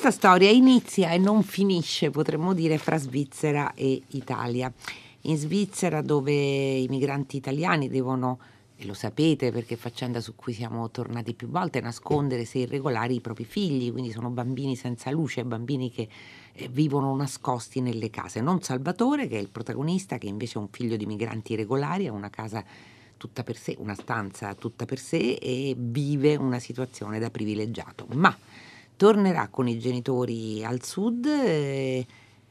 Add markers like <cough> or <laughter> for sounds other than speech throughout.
Questa storia inizia e non finisce, potremmo dire, fra Svizzera e Italia. In Svizzera dove i migranti italiani devono e lo sapete perché faccenda su cui siamo tornati più volte, nascondere se irregolari i propri figli, quindi sono bambini senza luce, bambini che eh, vivono nascosti nelle case. Non Salvatore, che è il protagonista, che invece è un figlio di migranti irregolari, ha una casa tutta per sé, una stanza tutta per sé e vive una situazione da privilegiato. Ma tornerà con i genitori al sud eh,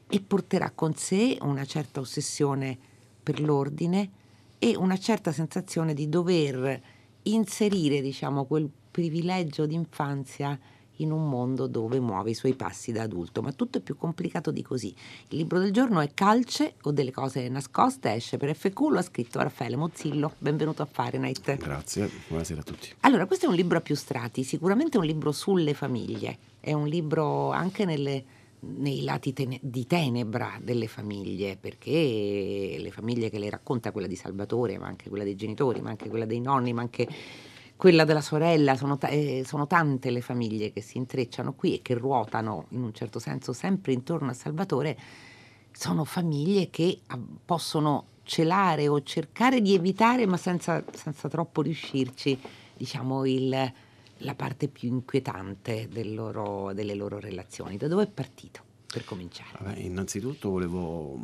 e porterà con sé una certa ossessione per l'ordine e una certa sensazione di dover inserire, diciamo, quel privilegio d'infanzia in un mondo dove muove i suoi passi da adulto, ma tutto è più complicato di così. Il libro del giorno è Calce o delle cose nascoste, esce per FQ, lo ha scritto Raffaele Mozzillo, benvenuto a Fahrenheit. Grazie, buonasera a tutti. Allora, questo è un libro a più strati, sicuramente un libro sulle famiglie, è un libro anche nelle nei lati ten- di tenebra delle famiglie, perché le famiglie che le racconta, quella di Salvatore, ma anche quella dei genitori, ma anche quella dei nonni, ma anche quella della sorella, sono, ta- eh, sono tante le famiglie che si intrecciano qui e che ruotano in un certo senso sempre intorno a Salvatore, sono famiglie che ah, possono celare o cercare di evitare, ma senza, senza troppo riuscirci, diciamo, il la parte più inquietante del loro, delle loro relazioni. Da dove è partito per cominciare? Vabbè, innanzitutto volevo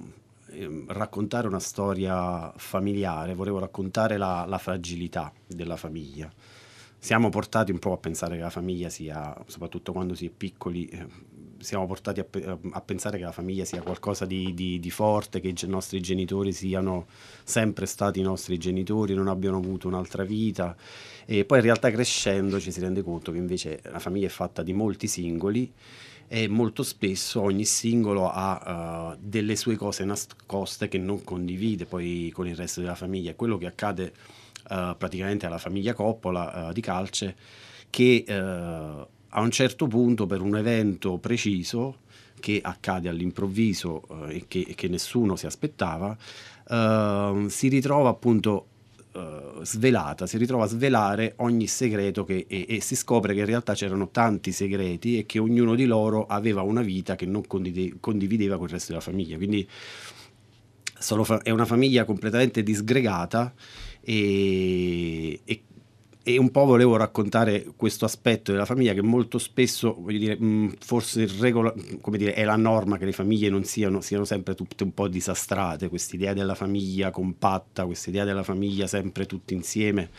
ehm, raccontare una storia familiare, volevo raccontare la, la, fragilità della famiglia. Siamo portati un po' a pensare che la famiglia sia, soprattutto quando si è piccoli, eh, siamo portati a, a, pensare che la famiglia sia qualcosa di, di, di, forte, che i nostri genitori siano sempre stati i nostri genitori, non abbiano avuto un'altra vita. E poi in realtà crescendo ci si rende conto che invece la famiglia è fatta di molti singoli e molto spesso ogni singolo ha uh, delle sue cose nascoste che non condivide poi con il resto della famiglia. Quello che accade uh, praticamente alla famiglia Coppola uh, di Calce che a un certo punto per un evento preciso che accade all'improvviso e, che, che, nessuno si aspettava, si ritrova appunto eh, svelata, si ritrova a svelare ogni segreto che, e, e, si scopre che in realtà c'erano tanti segreti e che ognuno di loro aveva una vita che non condivide, condivideva con il resto della famiglia. Quindi fa- è una famiglia completamente disgregata e, e e un po' volevo raccontare questo aspetto della famiglia che molto spesso, voglio dire, mh, forse regola, dire, è la norma che le famiglie non siano, siano sempre tutte un po' disastrate, questa idea della famiglia compatta, questa idea della famiglia sempre tutti insieme.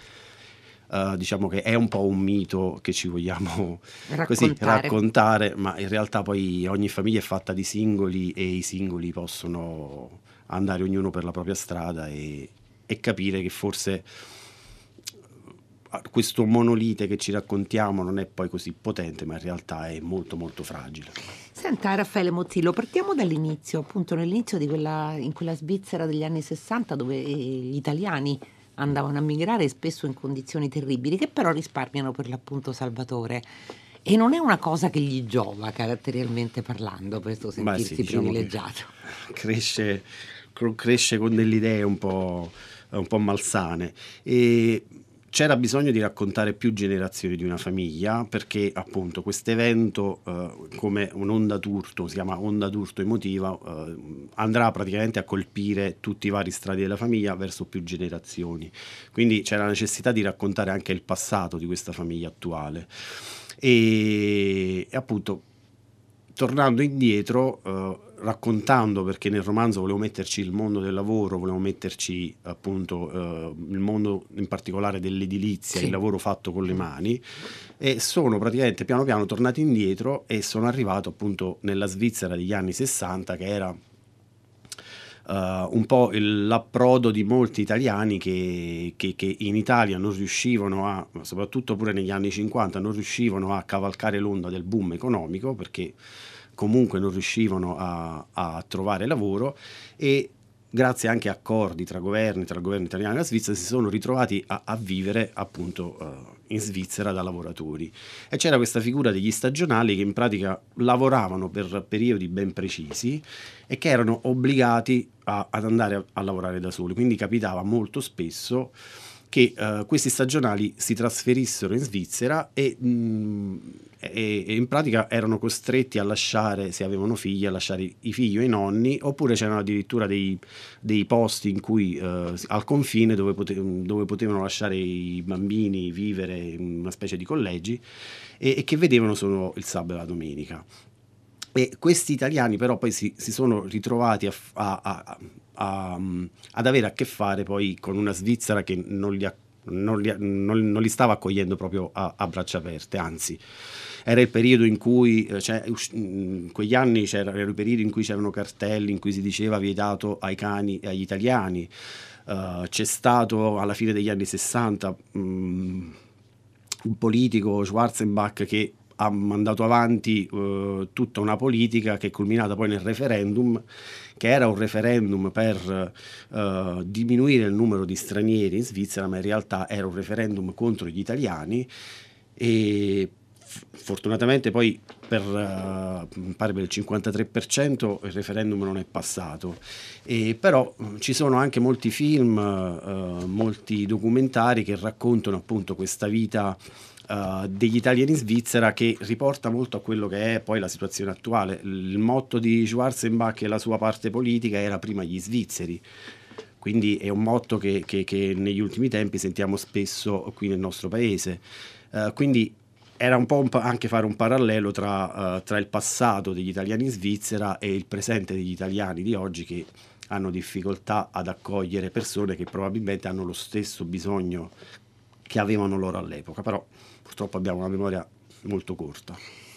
Uh, diciamo che è un po' un mito che ci vogliamo <laughs> raccontare. Così, raccontare, ma in realtà poi ogni famiglia è fatta di singoli e i singoli possono andare ognuno per la propria strada e, e capire che forse questo monolite che ci raccontiamo non è poi così potente, ma in realtà è molto molto fragile. Senta Raffaele Mozzillo, partiamo dall'inizio, appunto nell'inizio di quella, in quella Svizzera degli anni 60 dove gli italiani andavano a migrare spesso in condizioni terribili, che però risparmiano per l'appunto Salvatore. E non è una cosa che gli giova caratterialmente parlando, questo sentirsi sì, diciamo privilegiato. <laughs> Cresce, cresce, con delle idee un po', un po malsane. E c'era bisogno di raccontare più generazioni di una famiglia perché appunto questo evento eh, come un'onda d'urto, si chiama onda d'urto emotiva, eh, andrà praticamente a colpire tutti i vari strati della famiglia verso più generazioni. Quindi c'era la necessità di raccontare anche il passato di questa famiglia attuale. E, e appunto tornando indietro, eh, raccontando, perché nel romanzo volevo metterci il mondo del lavoro, volevo metterci appunto eh, il mondo in particolare dell'edilizia, sì. il lavoro fatto con le mani, e sono praticamente piano piano tornato indietro e sono arrivato appunto nella Svizzera degli anni 60, che era Uh, un po' il, l'approdo di molti italiani che, che, che, in Italia non riuscivano a, soprattutto pure negli anni 50, non riuscivano a cavalcare l'onda del boom economico perché comunque non riuscivano a, a trovare lavoro e grazie anche a accordi tra governi, tra il governo italiano e la Svizzera, si sono ritrovati a, a vivere appunto uh, in Svizzera da lavoratori. E c'era questa figura degli stagionali che in pratica lavoravano per periodi ben precisi e che erano obbligati a, ad andare a, a, lavorare da soli. Quindi capitava molto spesso che uh, questi stagionali si trasferissero in Svizzera e, mh, mm, e, e, in pratica erano costretti a lasciare, se avevano figli, a lasciare i figli o i nonni, oppure c'erano addirittura dei, dei posti in cui, uh, al confine dove, pote- dove, potevano lasciare i bambini vivere in una specie di collegi e, e che vedevano solo il sabato e la domenica. E questi italiani però poi si, si sono ritrovati a, a, a, a, ad avere a che fare poi con una Svizzera che non li, non li, non, non li stava accogliendo proprio a, braccia aperte, anzi era il periodo in cui, cioè, in quegli anni c'era, era il periodo in cui c'erano cartelli in cui si diceva vietato ai cani e agli italiani, uh, c'è stato alla fine degli anni 60 um, un politico, Schwarzenbach, che ha mandato avanti uh, tutta una politica che è culminata poi nel referendum, che era un referendum per uh, diminuire il numero di stranieri in Svizzera, ma in realtà era un referendum contro gli italiani. E fortunatamente poi per, uh, pare per il 53% il referendum non è passato, e però ci sono anche molti film, uh, molti documentari che raccontano appunto questa vita uh, degli italiani in Svizzera che riporta molto a quello che è poi la situazione attuale. Il motto di Schwarzenbach e la sua parte politica era prima gli svizzeri. Quindi è un motto che, che, che negli ultimi tempi sentiamo spesso qui nel nostro paese. Uh, quindi era un po' anche fare un parallelo tra, uh, tra, il passato degli italiani in Svizzera e il presente degli italiani di oggi che hanno difficoltà ad accogliere persone che probabilmente hanno lo stesso bisogno che avevano loro all'epoca, però purtroppo abbiamo una memoria molto corta.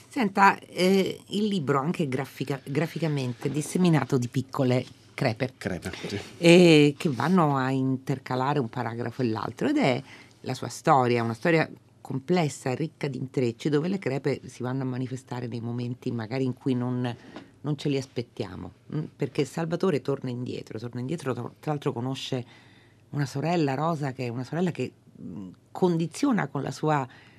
Senta, eh, il libro anche grafica, graficamente è disseminato di piccole crepe, crepe sì. e che vanno a intercalare un paragrafo e l'altro ed è la sua storia, una storia complessa, ricca di intrecci, dove le crepe si vanno a manifestare nei momenti magari in cui non, non ce li aspettiamo, mm, perché Salvatore torna indietro, torna indietro, tra l'altro conosce una sorella Rosa che è una sorella che condiziona con la sua eh,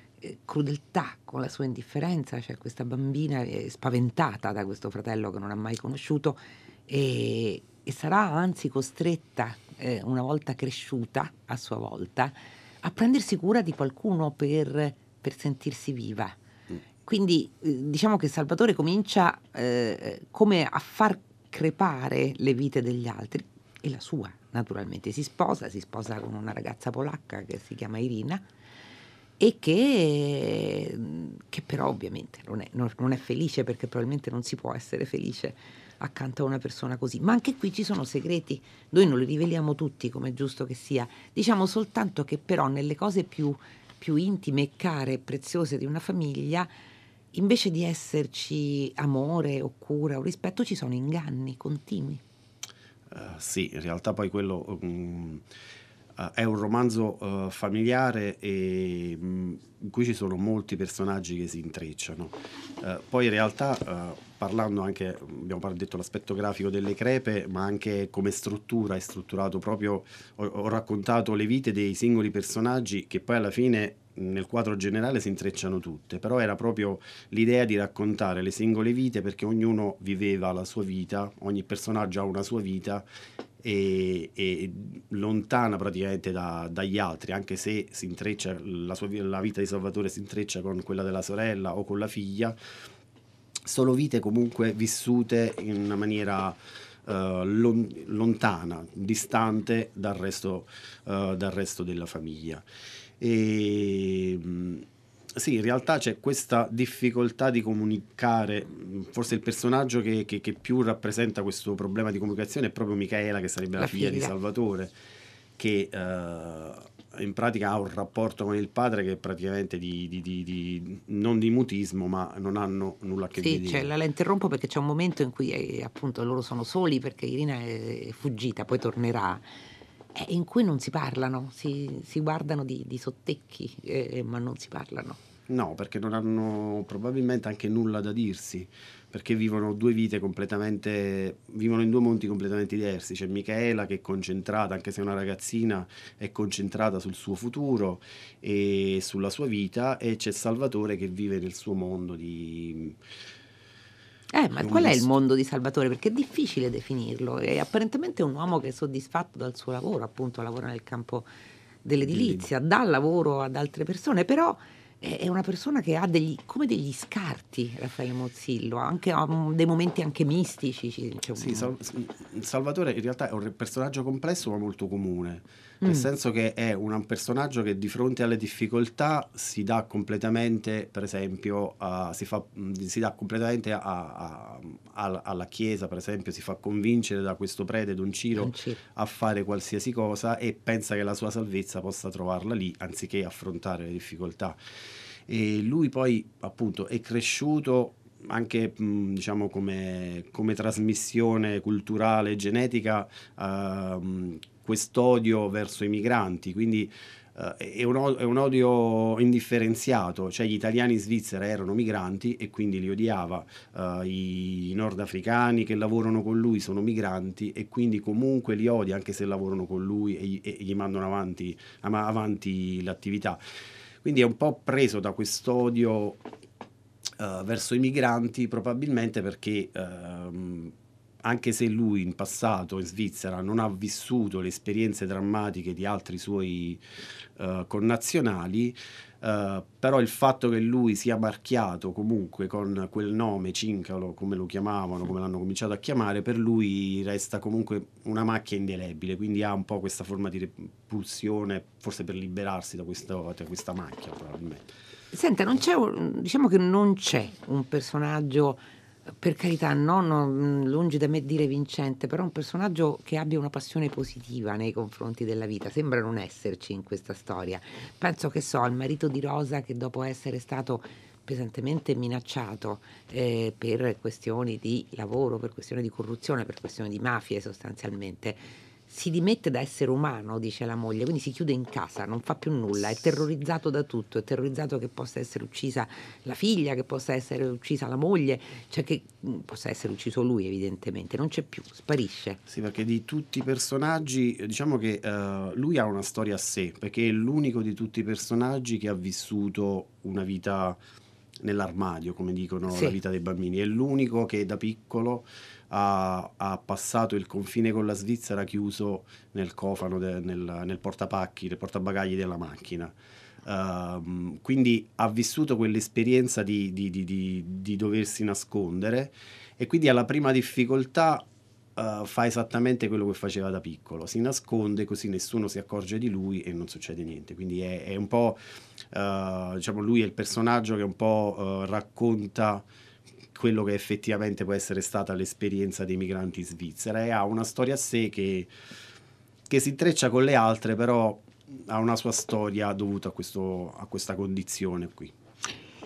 crudeltà, con la sua indifferenza, cioè questa bambina spaventata da questo fratello che non ha mai conosciuto e, e sarà anzi costretta, eh, una volta cresciuta a sua volta, a prendersi cura di qualcuno per, per sentirsi viva. Mm. Quindi eh, diciamo che Salvatore comincia eh, come a far crepare le vite degli altri e la sua naturalmente si sposa, si sposa con una ragazza polacca che si chiama Irina e che, che però ovviamente non è, non, non è, felice perché probabilmente non si può essere felice accanto a una persona così. Ma anche qui ci sono segreti, noi non li riveliamo tutti come è giusto che sia, diciamo soltanto che però nelle cose più, più intime, care e preziose di una famiglia, invece di esserci amore o cura o rispetto, ci sono inganni continui. Uh, sì, in realtà poi quello um, uh, è un romanzo uh, familiare e, um, in cui ci sono molti personaggi che si intrecciano. poi in realtà, parlando anche, abbiamo detto l'aspetto grafico delle crepe, ma anche come struttura, è strutturato proprio, ho, ho raccontato le vite dei singoli personaggi che poi alla fine nel quadro generale si intrecciano tutte, però era proprio l'idea di raccontare le singole vite perché ognuno viveva la sua vita, ogni personaggio ha una sua vita e, e lontana praticamente da, dagli altri, anche se si intreccia, la, sua, la vita di Salvatore si intreccia con quella della sorella o con la figlia, sono vite comunque vissute in una maniera Uh, lontana, distante dal resto, uh, dal resto della famiglia. E, mm, sì, in realtà c'è questa difficoltà di comunicare, forse il personaggio che, che, che, più rappresenta questo problema di comunicazione è proprio Michaela, che sarebbe la, la figlia, figlia, di Salvatore, che uh, in pratica ha un rapporto con il padre che è praticamente di, di, di, non di mutismo, ma non hanno nulla a che sì, vedere. Cioè, la, la interrompo perché c'è un momento in cui eh, appunto loro sono soli perché Irina è fuggita, poi tornerà eh, in cui non si parlano, si, si guardano di, di sottecchi, eh, ma non si parlano. No, perché non hanno probabilmente anche nulla da dirsi, perché vivono due vite completamente, vivono in due mondi completamente diversi. C'è Michaela che è concentrata, anche se è una ragazzina, è concentrata sul suo futuro e sulla sua vita, e c'è Salvatore che vive nel suo mondo di eh, ma qual è il mondo di Salvatore? Perché è difficile definirlo. È apparentemente un uomo che è soddisfatto dal suo lavoro, appunto, lavora nel campo dell'edilizia, dà lavoro ad altre persone, però è una persona che ha degli, come degli scarti, Raffaele Mozzillo, anche, ha dei momenti anche mistici. Cioè, sì, Sal- Salvatore in realtà è un personaggio complesso ma molto comune, nel mm. senso che è un personaggio che di fronte alle difficoltà si dà completamente, per esempio, uh, si, fa, si, dà completamente a, a, a, alla Chiesa, per esempio, si fa convincere da questo prete Don Ciro, Don Ciro a fare qualsiasi cosa e pensa che la sua salvezza possa trovarla lì anziché affrontare le difficoltà e lui poi appunto è cresciuto anche diciamo come, come, trasmissione culturale genetica uh, quest'odio verso i migranti. Quindi uh, è, un, è, un, odio indifferenziato. Cioè gli italiani in Svizzera erano migranti e quindi li odiava. Uh, i nordafricani che lavorano con lui sono migranti e quindi comunque li odia anche se lavorano con lui e, e, e gli mandano avanti, avanti l'attività quindi è un po' preso da quest'odio uh, verso i migranti, probabilmente perché uh, anche se lui in passato in Svizzera non ha vissuto le esperienze drammatiche di altri suoi uh, connazionali, Uh, però il fatto che lui sia marchiato comunque con quel nome Cincalo, come lo chiamavano, come l'hanno cominciato a chiamare, per lui resta comunque una macchia indelebile, quindi ha un po' questa forma di repulsione, forse per liberarsi da, questo, da questa macchia probabilmente. Senta, non c'è, diciamo che non c'è un personaggio per carità, no, no, lungi da me dire vincente, però un personaggio che abbia una passione positiva nei confronti della vita, sembra non esserci in questa storia. Penso che so, al marito di Rosa che dopo essere stato pesantemente minacciato eh, per questioni di lavoro, per questioni di corruzione, per questioni di mafie sostanzialmente, si dimette da essere umano, dice la moglie, quindi si chiude in casa, non fa più nulla, è terrorizzato da tutto, è terrorizzato che possa essere uccisa la figlia, che possa essere uccisa la moglie, cioè che mm, possa essere ucciso lui evidentemente, non c'è più, sparisce. Sì, perché di tutti i personaggi, diciamo che uh, lui ha una storia a sé, perché è l'unico di tutti i personaggi che ha vissuto una vita nell'armadio, come dicono sì. la vita dei bambini, è l'unico che da piccolo ha, ha, passato il confine con la Svizzera chiuso nel cofano, de, nel, nel portapacchi, nel portabagagli della macchina. Uh, quindi ha vissuto quell'esperienza di, di, di, di, doversi nascondere e quindi alla prima difficoltà uh, fa esattamente quello che faceva da piccolo, si nasconde così nessuno si accorge di lui e non succede niente. Quindi è, è un po', uh, diciamo, lui è il personaggio che un po' racconta quello che effettivamente può essere stata l'esperienza dei migranti in Svizzera e ha una storia a sé che, che si intreccia con le altre, però ha una sua storia dovuta a, questo, a questa condizione qui.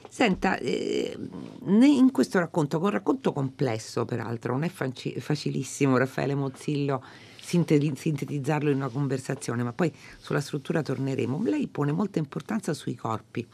Senta, eh, in questo racconto, un racconto complesso peraltro, non è facilissimo Raffaele Mozzillo sintetizzarlo in una conversazione, ma poi sulla struttura torneremo. Lei pone molta importanza sui corpi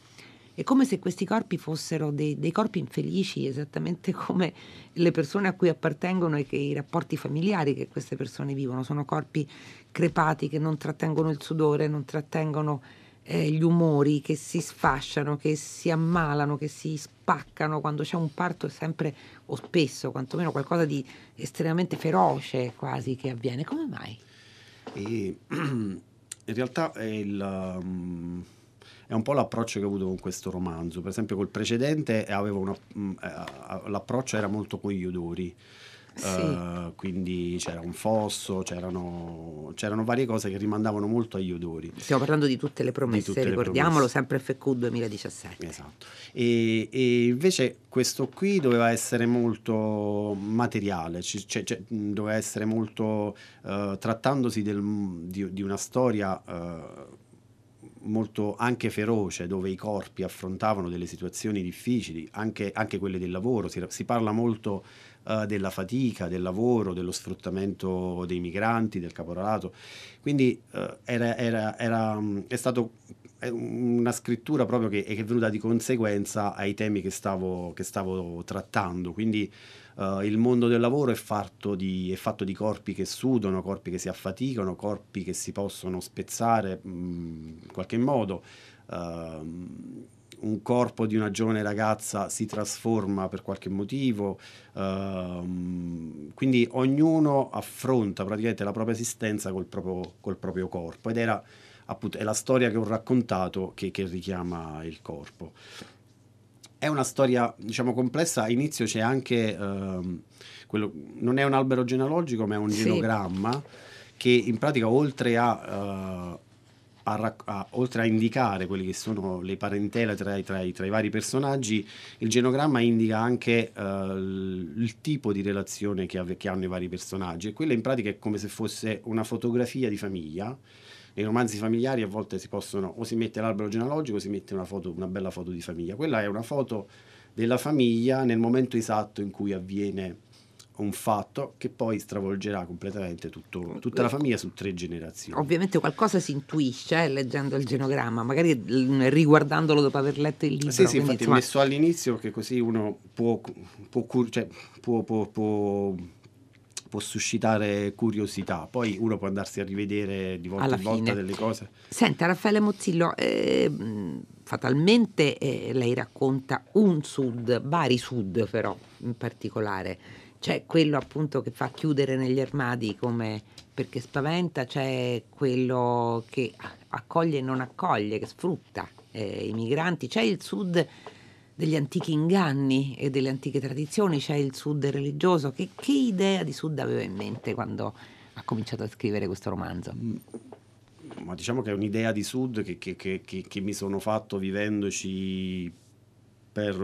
è come se questi corpi fossero dei, dei, corpi infelici, esattamente <laughs> come le persone a cui appartengono e i rapporti familiari che queste persone vivono. Sono corpi crepati che non trattengono il sudore, non trattengono eh, gli umori, che si sfasciano, che si ammalano, che si spaccano. Quando c'è un parto è sempre, o spesso, quantomeno qualcosa di estremamente feroce quasi che avviene. Come mai? E, <clears throat> in realtà è il... Um è un po' l'approccio che ho avuto con questo romanzo. Per esempio, col precedente una, mm, eh, l'approccio era molto con gli odori. Sì. Uh, quindi c'era un fosso, c'erano, c'erano, varie cose che rimandavano molto agli odori. Stiamo parlando di tutte le promesse, tutte ricordiamolo, le promesse. sempre FQ 2017. Esatto. E, e, invece questo qui doveva essere molto materiale, cioè, cioè, doveva essere molto, uh, trattandosi del, di, di, una storia... Uh, molto anche feroce, dove i corpi affrontavano delle situazioni difficili, anche, anche quelle del lavoro. Si, si parla molto uh, della fatica, del lavoro, dello sfruttamento dei migranti, del caporalato. Quindi uh, era, era, era, è stata una scrittura proprio che, che, è venuta di conseguenza ai temi che stavo, che stavo trattando. Quindi uh, il mondo del lavoro è fatto, di, è fatto, di, corpi che sudano, corpi che si affaticano, corpi che si possono spezzare mh, mm, in qualche modo. Uh, un corpo di una giovane ragazza si trasforma per qualche motivo, uh, quindi ognuno affronta praticamente la propria esistenza col proprio, col proprio corpo ed era appunto è la storia che ho raccontato che, che richiama il corpo. È una storia, diciamo, complessa. All'inizio c'è anche ehm, quello, non è un albero genealogico, ma è un sì. genogramma che in pratica oltre a, uh, a, a, oltre a indicare quelle che sono le parentele tra, tra, tra, i vari personaggi, il genogramma indica anche uh, il, tipo di relazione che, che, hanno i vari personaggi e quella in pratica è come se fosse una fotografia di famiglia nei romanzi familiari a volte si possono o si mette l'albero genealogico o si mette una, foto, una bella foto di famiglia. Quella è una foto della famiglia nel momento esatto in cui avviene un fatto che poi stravolgerà completamente tutto, tutta la famiglia su tre generazioni. Ovviamente qualcosa si intuisce eh, leggendo il genogramma, magari riguardandolo dopo aver letto il libro. Sì, sì, infatti insomma... messo all'inizio che così uno può, può, cioè, può, può può suscitare curiosità, poi uno può andarsi a rivedere di volta Alla in fine. volta delle cose. Senta Raffaele Mozzillo, eh, fatalmente eh, lei racconta un sud, vari sud però in particolare, c'è quello appunto che fa chiudere negli armadi come perché spaventa, c'è quello che accoglie e non accoglie, che sfrutta eh, i migranti, c'è il sud degli antichi inganni e delle antiche tradizioni, c'è il sud religioso. Che, che, idea di sud aveva in mente quando ha cominciato a scrivere questo romanzo? Mm, ma diciamo che è un'idea di sud che, che, che mi sono fatto vivendoci per,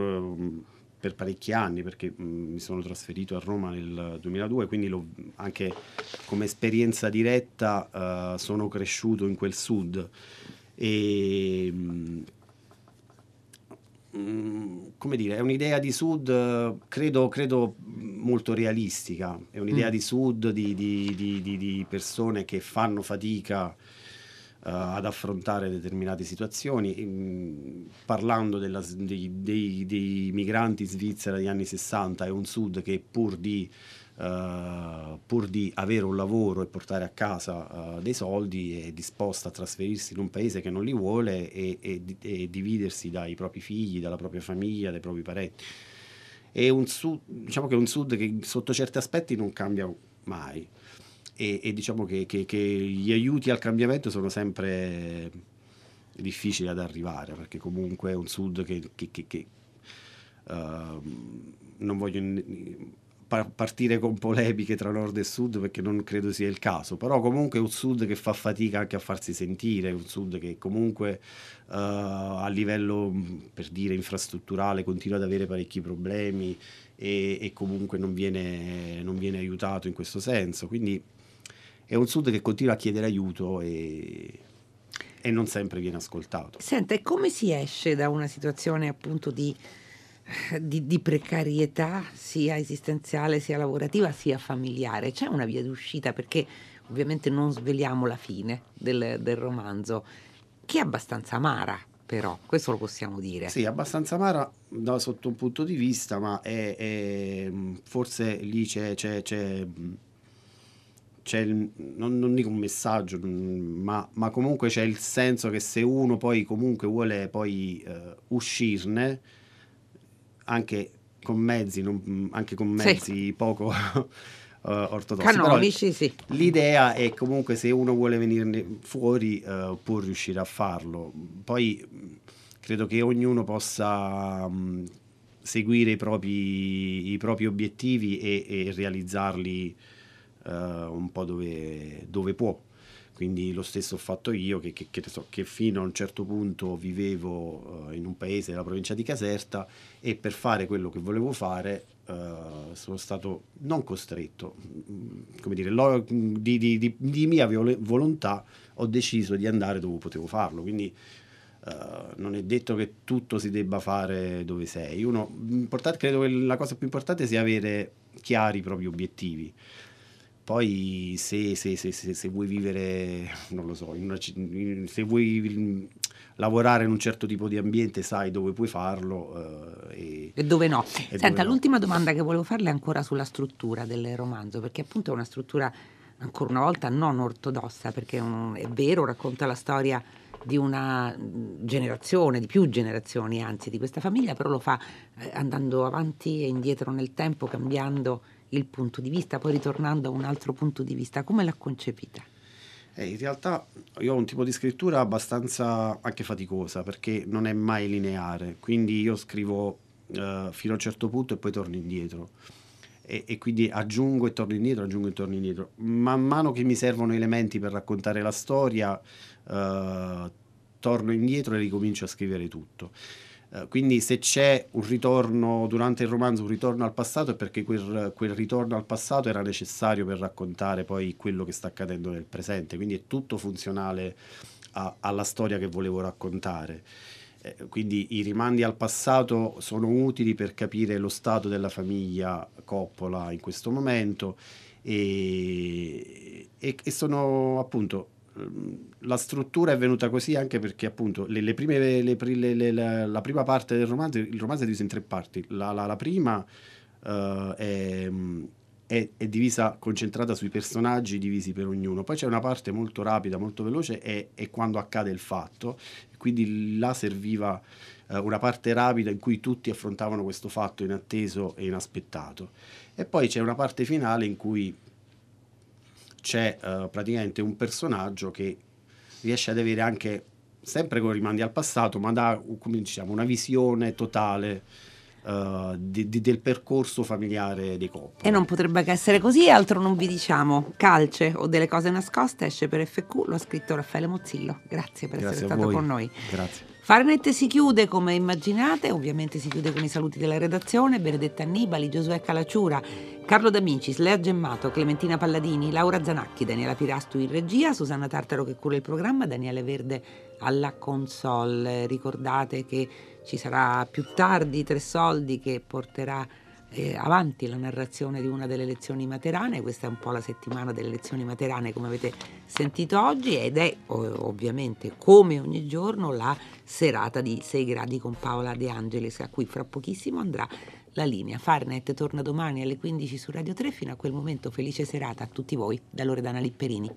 per, parecchi anni, perché mm, mi sono trasferito a Roma nel 2002, quindi anche come esperienza diretta uh, sono cresciuto in quel sud. E, mm, Mm, come dire, è un'idea di Sud, credo, credo molto realistica, è un'idea mm. di Sud di, di, di, di, persone che fanno fatica uh, ad affrontare determinate situazioni, mm, parlando della, dei, dei, dei, migranti svizzeri degli anni 60, è un Sud che pur di Uh, pur di avere un lavoro e portare a casa uh, dei soldi è disposta a trasferirsi in un paese che non li vuole e, e, e, dividersi dai propri figli, dalla propria famiglia, dai propri parenti. È un sud, diciamo che è un sud che sotto certi aspetti non cambia mai e, e diciamo che, che, che, gli aiuti al cambiamento sono sempre difficili ad arrivare perché comunque è un sud che, che uh, non voglio partire con polemiche tra nord e sud perché non credo sia il caso, però comunque è un sud che fa fatica anche a farsi sentire, un sud che comunque uh, a livello per dire infrastrutturale continua ad avere parecchi problemi e, e comunque non viene, non viene, aiutato in questo senso, quindi è un sud che continua a chiedere aiuto e, e non sempre viene ascoltato. Senta, e come si esce da una situazione appunto di di, di, precarietà sia esistenziale, sia lavorativa, sia familiare. C'è una via d'uscita perché ovviamente non sveliamo la fine del, del romanzo, che è abbastanza amara però, questo lo possiamo dire. Sì, abbastanza amara da, sotto un punto di vista, ma è, è, forse lì c'è, c'è, c'è, c'è il, non, non, dico un messaggio, ma, ma, comunque c'è il senso che se uno poi comunque vuole poi uh, uscirne, anche con mezzi, non, anche con mezzi sì. poco uh, <laughs> ortodossi. Canonici, sì. L'idea è comunque se uno vuole venirne fuori uh, può riuscire a farlo. Poi credo che ognuno possa um, seguire i propri, i propri obiettivi e, e realizzarli uh, un po' dove, dove può quindi lo stesso ho fatto io che, che, che, so, che fino a un certo punto vivevo uh, in un paese della provincia di Caserta e per fare quello che volevo fare uh, sono stato non costretto, mm, come dire, lo, di, di, di, di, mia volontà ho deciso di andare dove potevo farlo, quindi uh, non è detto che tutto si debba fare dove sei. Uno, credo che la cosa più importante sia avere chiari i propri obiettivi. Poi se, se, se, se, vuoi vivere, non lo so, una, se vuoi lavorare in un certo tipo di ambiente sai dove puoi farlo uh, e, e, dove no. E Senta, dove l'ultima no. domanda che volevo farle è ancora sulla struttura del romanzo, perché appunto è una struttura ancora una volta non ortodossa, perché un, è vero, racconta la storia di una generazione, di più generazioni anzi, di questa famiglia, però lo fa eh, andando avanti e indietro nel tempo, cambiando il punto di vista, poi ritornando a un altro punto di vista, come l'ha concepita? Eh, in realtà io ho un tipo di scrittura abbastanza anche faticosa perché non è mai lineare, quindi io scrivo uh, fino a un certo punto e poi torno indietro. E, e, quindi aggiungo e torno indietro, aggiungo e torno indietro. Man mano che mi servono elementi per raccontare la storia, uh, torno indietro e ricomincio a scrivere tutto. Uh, quindi se c'è un ritorno durante il romanzo, un ritorno al passato, è perché quel, quel, ritorno al passato era necessario per raccontare poi quello che sta accadendo nel presente. Quindi è tutto funzionale a, alla storia che volevo raccontare. Eh, quindi i rimandi al passato sono utili per capire lo stato della famiglia Coppola in questo momento e, e, e sono appunto la struttura è venuta così anche perché appunto le, le prime, le, la, la, prima parte del romanzo, il romanzo è diviso in tre parti. La, la, la prima uh, è, è, è, divisa, concentrata sui personaggi divisi per ognuno. Poi c'è una parte molto rapida, molto veloce, è, è quando accade il fatto. Quindi là serviva uh, una parte rapida in cui tutti affrontavano questo fatto inatteso e inaspettato. E poi c'è una parte finale in cui c'è uh, praticamente un personaggio che riesce ad avere anche, sempre con rimandi al passato, ma da come diciamo, una visione totale uh, di, di, del percorso familiare dei coppoli. E non potrebbe che essere così, altro non vi diciamo. Calce o delle cose nascoste esce per FQ, lo ha scritto Raffaele Mozzillo. Grazie per Grazie essere stato con noi. Grazie. Farnet si chiude come immaginate, ovviamente si chiude con i saluti della redazione, Benedetta Annibali, Giosuè Calacciura, Carlo D'Amicis, Lea Gemmato, Clementina Palladini, Laura Zanacchi, Daniela Pirastu in regia, Susanna Tartaro che cura il programma, Daniele Verde alla console. Ricordate che ci sarà più tardi Tre Soldi che porterà eh, avanti la narrazione di una delle lezioni materane, questa è un po' la settimana delle lezioni materane come avete sentito oggi ed è ovviamente come ogni giorno la serata di 6 gradi con Paola De Angelis a cui fra pochissimo andrà la linea. Farnet torna domani alle 15 su Radio 3, fino a quel momento felice serata a tutti voi da Loredana Lipperini.